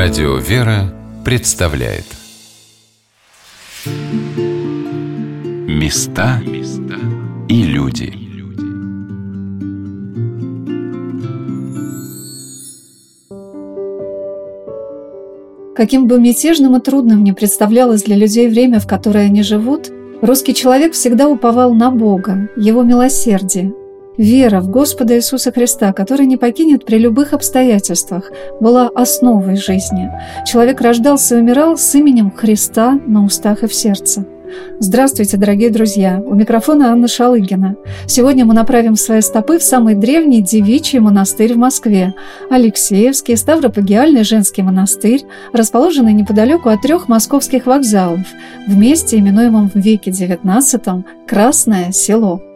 Радио «Вера» представляет. Места и люди. Каким бы мятежным и трудным ни представлялось для людей время, в которое они живут, русский человек всегда уповал на Бога, Его милосердие, Вера в Господа Иисуса Христа, который не покинет при любых обстоятельствах, была основой жизни. Человек рождался и умирал с именем Христа на устах и в сердце. Здравствуйте, дорогие друзья! У микрофона Анна Шалыгина. Сегодня мы направим свои стопы в самый древний девичий монастырь в Москве – Алексеевский Ставропагиальный женский монастырь, расположенный неподалеку от трех московских вокзалов, в месте, именуемом в веке XIX «Красное село».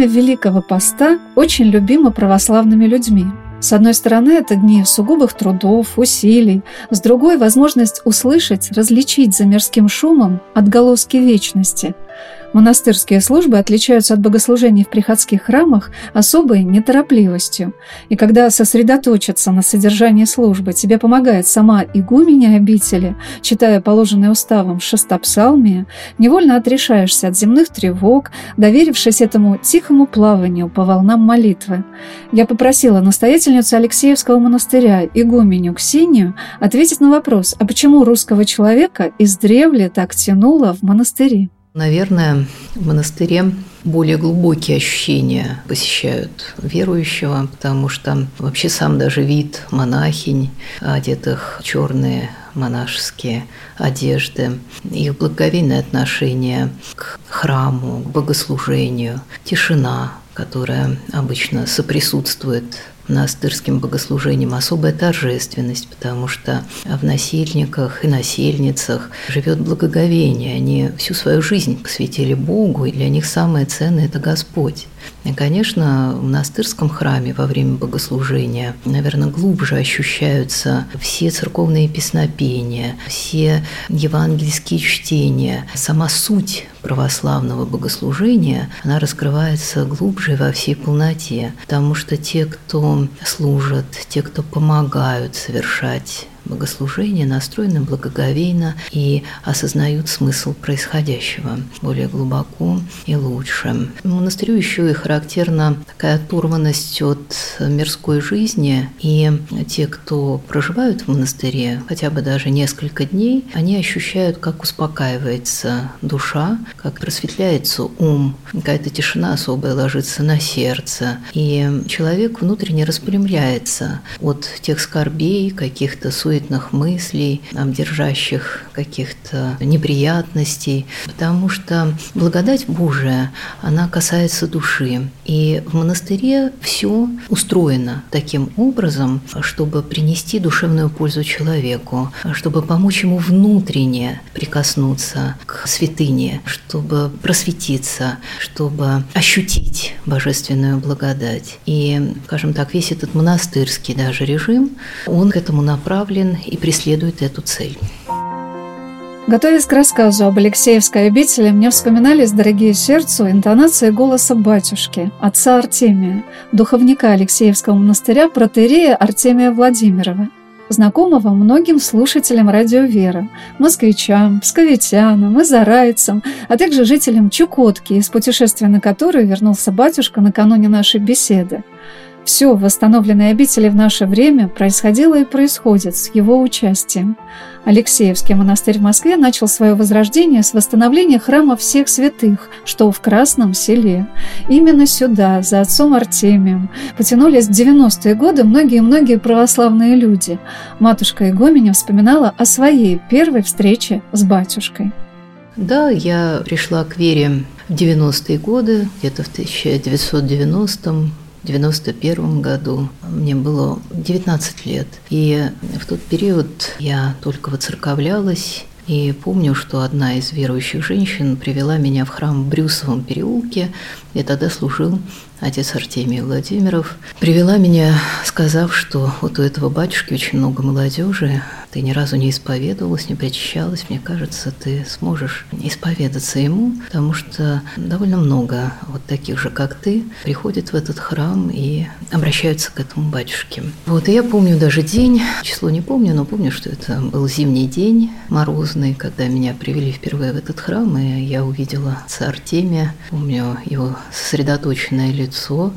Время Великого Поста очень любимо православными людьми. С одной стороны, это дни сугубых трудов, усилий, с другой – возможность услышать, различить за мирским шумом отголоски вечности – Монастырские службы отличаются от богослужений в приходских храмах особой неторопливостью. И когда сосредоточиться на содержании службы тебе помогает сама игуменя обители, читая положенные уставом шестопсалмия, невольно отрешаешься от земных тревог, доверившись этому тихому плаванию по волнам молитвы. Я попросила настоятельницу Алексеевского монастыря, игуменю Ксению, ответить на вопрос, а почему русского человека издревле так тянуло в монастыри? Наверное, в монастыре более глубокие ощущения посещают верующего, потому что вообще сам даже вид монахинь, одетых в черные монашеские одежды, их благоговейное отношение к храму, к богослужению, тишина, которая обычно соприсутствует монастырским богослужением особая торжественность, потому что в насильниках и насельницах живет благоговение. Они всю свою жизнь посвятили Богу, и для них самое ценное – это Господь. И, конечно, в монастырском храме во время богослужения, наверное, глубже ощущаются все церковные песнопения, все евангельские чтения, сама суть православного богослужения, она раскрывается глубже во всей полноте, потому что те, кто служат, те, кто помогают совершать богослужения настроены благоговейно и осознают смысл происходящего более глубоко и лучше. Монастырю еще и характерна такая оторванность от мирской жизни, и те, кто проживают в монастыре хотя бы даже несколько дней, они ощущают, как успокаивается душа, как просветляется ум, какая-то тишина особая ложится на сердце, и человек внутренне распрямляется от тех скорбей, каких-то сует суетных мыслей, держащих каких-то неприятностей, потому что благодать Божия, она касается души. И в монастыре все устроено таким образом, чтобы принести душевную пользу человеку, чтобы помочь ему внутренне прикоснуться к святыне, чтобы просветиться, чтобы ощутить божественную благодать. И, скажем так, весь этот монастырский даже режим, он к этому направлен направлен и преследует эту цель. Готовясь к рассказу об Алексеевской обители, мне вспоминались, дорогие сердцу, интонации голоса батюшки, отца Артемия, духовника Алексеевского монастыря, протерея Артемия Владимирова, знакомого многим слушателям радио «Вера», москвичам, псковитянам и зарайцам, а также жителям Чукотки, из путешествия на которую вернулся батюшка накануне нашей беседы. Все в обители в наше время происходило и происходит с его участием. Алексеевский монастырь в Москве начал свое возрождение с восстановления храма всех святых, что в Красном селе. Именно сюда, за отцом Артемием, потянулись в 90-е годы многие-многие православные люди. Матушка Игоменя вспоминала о своей первой встрече с батюшкой. Да, я пришла к вере в 90-е годы, где-то в 1990 в 91 году. Мне было 19 лет. И в тот период я только воцерковлялась, и помню, что одна из верующих женщин привела меня в храм в Брюсовом переулке, и тогда служил отец Артемий Владимиров. Привела меня, сказав, что вот у этого батюшки очень много молодежи, ты ни разу не исповедовалась, не причащалась, мне кажется, ты сможешь исповедаться ему, потому что довольно много вот таких же, как ты, приходят в этот храм и обращаются к этому батюшке. Вот, и я помню даже день, число не помню, но помню, что это был зимний день, морозный, когда меня привели впервые в этот храм, и я увидела отца Артемия, помню его сосредоточенное лицо,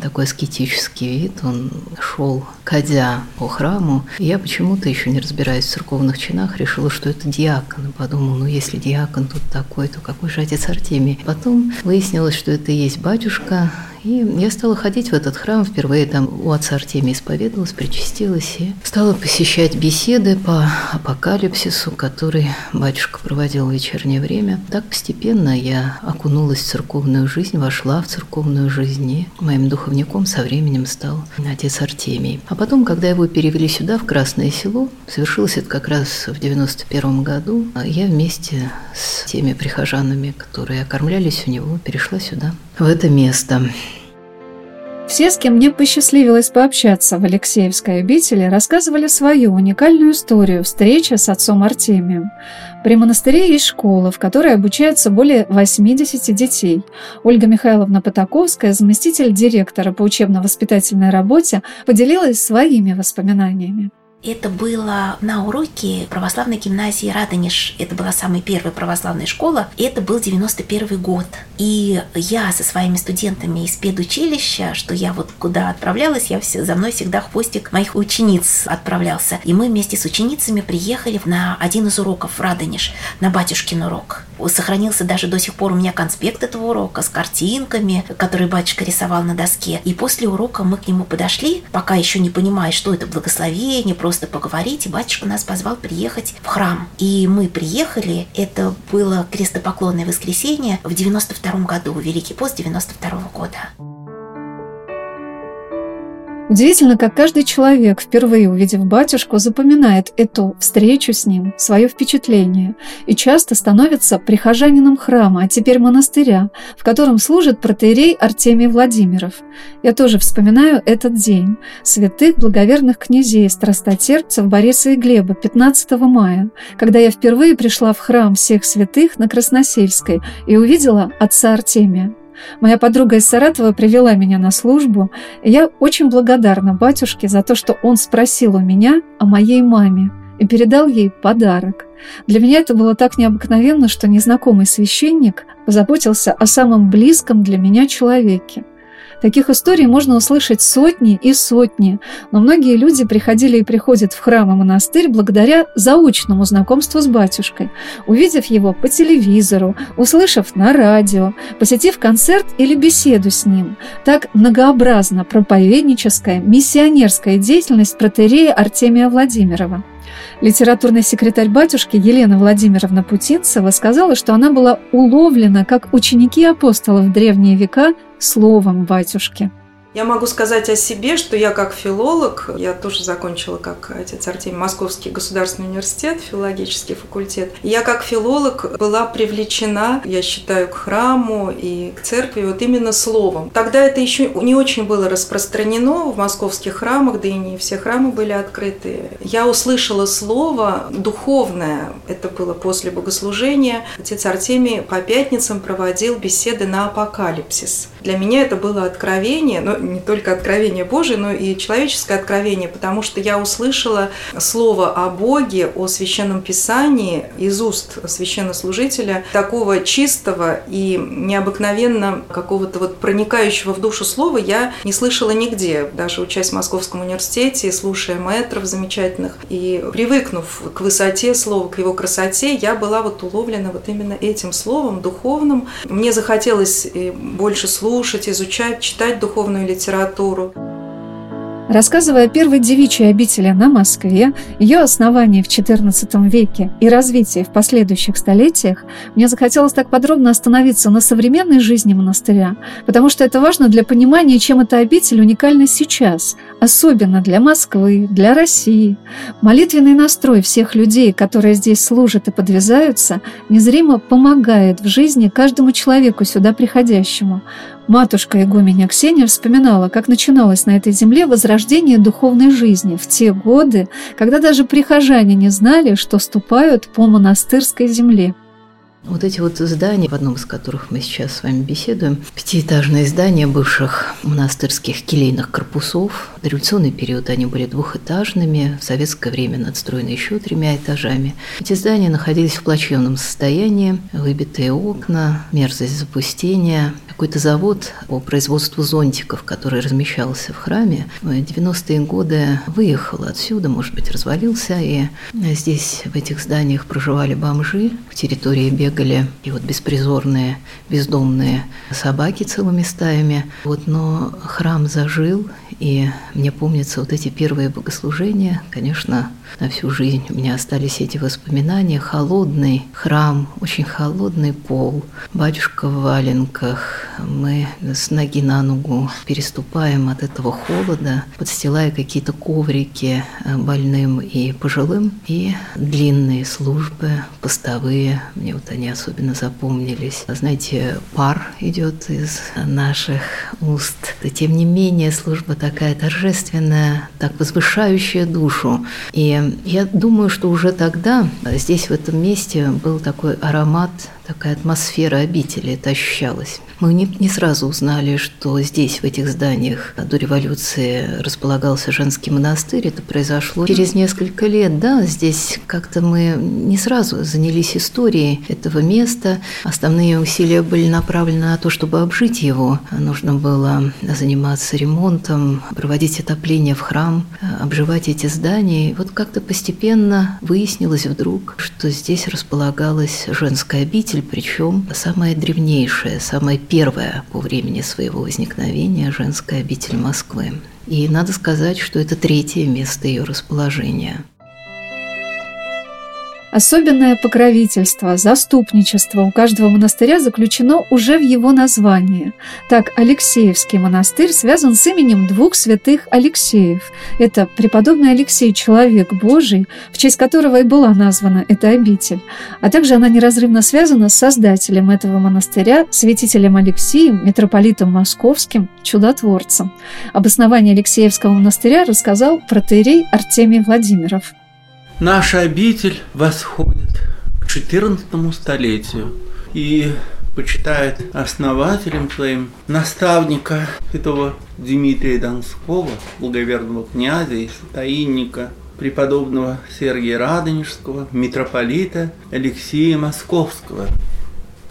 такой аскетический вид, он шел, кадя по храму, я почему-то еще не разбираясь в церковных чинах, решила, что это диакон. Подумала, ну если диакон тут такой, то какой же отец Артемий? Потом выяснилось, что это и есть батюшка, и я стала ходить в этот храм, впервые там у отца Артемия исповедовалась, причастилась и стала посещать беседы по апокалипсису, который батюшка проводил в вечернее время. Так постепенно я окунулась в церковную жизнь, вошла в церковную жизнь, и моим духовником со временем стал отец Артемий. А потом, когда его перевели сюда, в Красное Село, совершилось это как раз в 91 году, я вместе с теми прихожанами, которые окормлялись у него, перешла сюда, в это место. Все, с кем мне посчастливилось пообщаться в Алексеевской обители, рассказывали свою уникальную историю встречи с отцом Артемием. При монастыре есть школа, в которой обучаются более 80 детей. Ольга Михайловна Потаковская, заместитель директора по учебно-воспитательной работе, поделилась своими воспоминаниями. Это было на уроке православной гимназии Радонеж. Это была самая первая православная школа. Это был 91 год. И я со своими студентами из педучилища, что я вот куда отправлялась, я все, за мной всегда хвостик моих учениц отправлялся. И мы вместе с ученицами приехали на один из уроков в Радонеж, на батюшкин урок. Сохранился даже до сих пор у меня конспект этого урока с картинками, которые батюшка рисовал на доске. И после урока мы к нему подошли, пока еще не понимая, что это благословение, просто поговорить, и батюшка нас позвал приехать в храм. И мы приехали, это было крестопоклонное воскресенье в 92 году, Великий пост 92 года. Удивительно, как каждый человек, впервые увидев батюшку, запоминает эту встречу с ним, свое впечатление, и часто становится прихожанином храма, а теперь монастыря, в котором служит протеерей Артемий Владимиров. Я тоже вспоминаю этот день, святых благоверных князей, страстотерпцев Бориса и Глеба, 15 мая, когда я впервые пришла в храм всех святых на Красносельской и увидела отца Артемия. Моя подруга из Саратова привела меня на службу, и я очень благодарна батюшке за то, что он спросил у меня о моей маме и передал ей подарок. Для меня это было так необыкновенно, что незнакомый священник позаботился о самом близком для меня человеке. Таких историй можно услышать сотни и сотни, но многие люди приходили и приходят в храм и монастырь благодаря заочному знакомству с батюшкой, увидев его по телевизору, услышав на радио, посетив концерт или беседу с ним. Так многообразна проповедническая, миссионерская деятельность протерея Артемия Владимирова. Литературный секретарь батюшки Елена Владимировна Путинцева сказала, что она была уловлена как ученики апостолов в древние века словом батюшки. Я могу сказать о себе, что я как филолог, я тоже закончила, как отец Артемий, Московский государственный университет, филологический факультет. Я как филолог была привлечена, я считаю, к храму и к церкви вот именно словом. Тогда это еще не очень было распространено в московских храмах, да и не все храмы были открыты. Я услышала слово духовное, это было после богослужения. Отец Артемий по пятницам проводил беседы на апокалипсис. Для меня это было откровение, но не только откровение Божие, но и человеческое откровение, потому что я услышала слово о Боге, о Священном Писании из уст священнослужителя, такого чистого и необыкновенно какого-то вот проникающего в душу слова я не слышала нигде, даже учась в Московском университете, слушая мэтров замечательных и привыкнув к высоте слова, к его красоте, я была вот уловлена вот именно этим словом духовным. Мне захотелось больше слушать, изучать, читать духовную литературу. Рассказывая о первой девичьей обители на Москве, ее основании в XIV веке и развитии в последующих столетиях, мне захотелось так подробно остановиться на современной жизни монастыря, потому что это важно для понимания, чем эта обитель уникальна сейчас, особенно для Москвы, для России. Молитвенный настрой всех людей, которые здесь служат и подвязаются, незримо помогает в жизни каждому человеку сюда приходящему. Матушка игуменя Ксения вспоминала, как начиналось на этой земле возрождение духовной жизни в те годы, когда даже прихожане не знали, что ступают по монастырской земле. Вот эти вот здания, в одном из которых мы сейчас с вами беседуем, пятиэтажные здания бывших монастырских келейных корпусов. В революционный период они были двухэтажными, в советское время надстроены еще тремя этажами. Эти здания находились в плачевном состоянии, выбитые окна, мерзость запустения. Какой-то завод по производству зонтиков, который размещался в храме, в 90-е годы выехал отсюда, может быть, развалился, и здесь, в этих зданиях, проживали бомжи, в территории бега бегали, и вот беспризорные, бездомные собаки целыми стаями. Вот, но храм зажил, и мне помнятся вот эти первые богослужения, конечно, на всю жизнь у меня остались эти воспоминания. Холодный храм, очень холодный пол, батюшка в валенках. Мы с ноги на ногу переступаем от этого холода, подстилая какие-то коврики э, больным и пожилым, и длинные службы, постовые. Мне вот они особенно запомнились. Знаете, пар идет из наших уст. Но, тем не менее, служба такая торжественная, так возвышающая душу. И я думаю, что уже тогда здесь, в этом месте, был такой аромат такая атмосфера обители, это ощущалось. Мы не, не сразу узнали, что здесь, в этих зданиях, до революции располагался женский монастырь. Это произошло через несколько лет. Да, здесь как-то мы не сразу занялись историей этого места. Основные усилия были направлены на то, чтобы обжить его. Нужно было заниматься ремонтом, проводить отопление в храм, обживать эти здания. И вот как-то постепенно выяснилось вдруг, что здесь располагалась женская обитель, причем самая древнейшая, самая первая по времени своего возникновения женская обитель Москвы. И надо сказать, что это третье место ее расположения. Особенное покровительство, заступничество у каждого монастыря заключено уже в его названии. Так, Алексеевский монастырь связан с именем двух святых Алексеев. Это преподобный Алексей, человек Божий, в честь которого и была названа эта обитель. А также она неразрывно связана с создателем этого монастыря, святителем Алексеем, митрополитом Московским, чудотворцем. Об основании Алексеевского монастыря рассказал протеерей Артемий Владимиров. Наша обитель восходит к XIV столетию и почитает основателем своим наставника святого Дмитрия Донского, благоверного князя и таинника, преподобного Сергия Радонежского, митрополита Алексея Московского,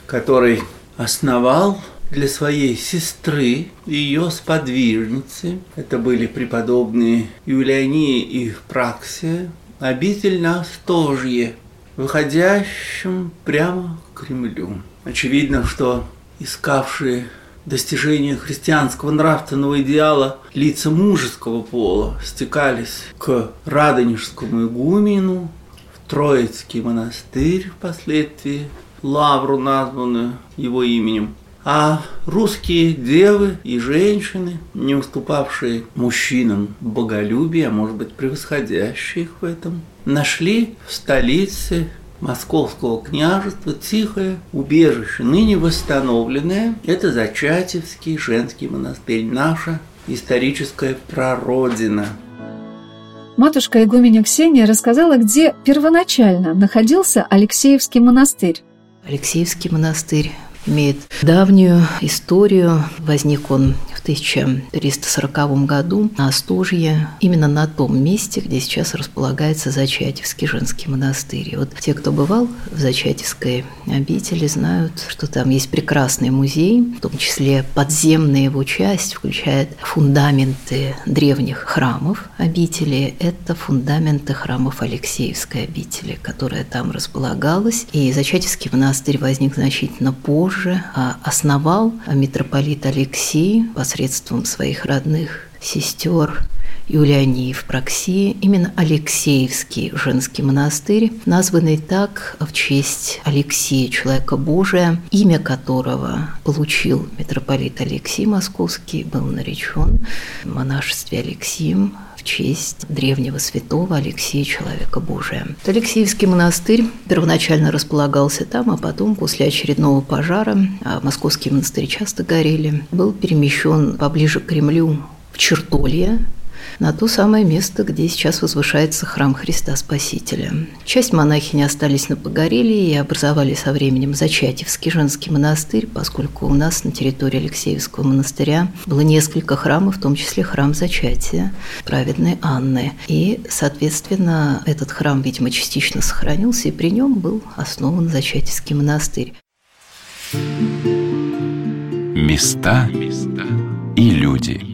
который основал для своей сестры и ее сподвижницы, это были преподобные Юлиания и Праксия, обитель на Стожье, выходящем прямо к Кремлю. Очевидно, что искавшие достижения христианского нравственного идеала лица мужеского пола стекались к Радонежскому игумену, в Троицкий монастырь впоследствии, лавру, названную его именем, а русские девы и женщины, не уступавшие мужчинам в боголюбии, а может быть превосходящие их в этом, нашли в столице Московского княжества тихое убежище, ныне восстановленное. Это Зачатевский женский монастырь, наша историческая прародина. Матушка игуменя Ксения рассказала, где первоначально находился Алексеевский монастырь. Алексеевский монастырь имеет давнюю историю. Возник он 1340 году на Остожье, именно на том месте, где сейчас располагается Зачатевский женский монастырь. И вот те, кто бывал в Зачатевской обители, знают, что там есть прекрасный музей, в том числе подземная его часть включает фундаменты древних храмов обители. Это фундаменты храмов Алексеевской обители, которая там располагалась. И Зачатевский монастырь возник значительно позже, а, основал митрополит Алексей посредством своих родных сестер Юлиане Евпроксии, именно Алексеевский женский монастырь, названный так в честь Алексея, человека Божия, имя которого получил митрополит Алексей Московский, был наречен в монашестве Алексием в честь древнего святого Алексея Человека Божия. Алексеевский монастырь первоначально располагался там, а потом, после очередного пожара, а московские монастыри часто горели, был перемещен поближе к Кремлю в Чертолье, на то самое место, где сейчас возвышается храм Христа Спасителя. Часть монахини остались на Погорелии и образовали со временем Зачатевский женский монастырь, поскольку у нас на территории Алексеевского монастыря было несколько храмов, в том числе храм Зачатия праведной Анны. И, соответственно, этот храм, видимо, частично сохранился, и при нем был основан Зачатевский монастырь. Места и люди –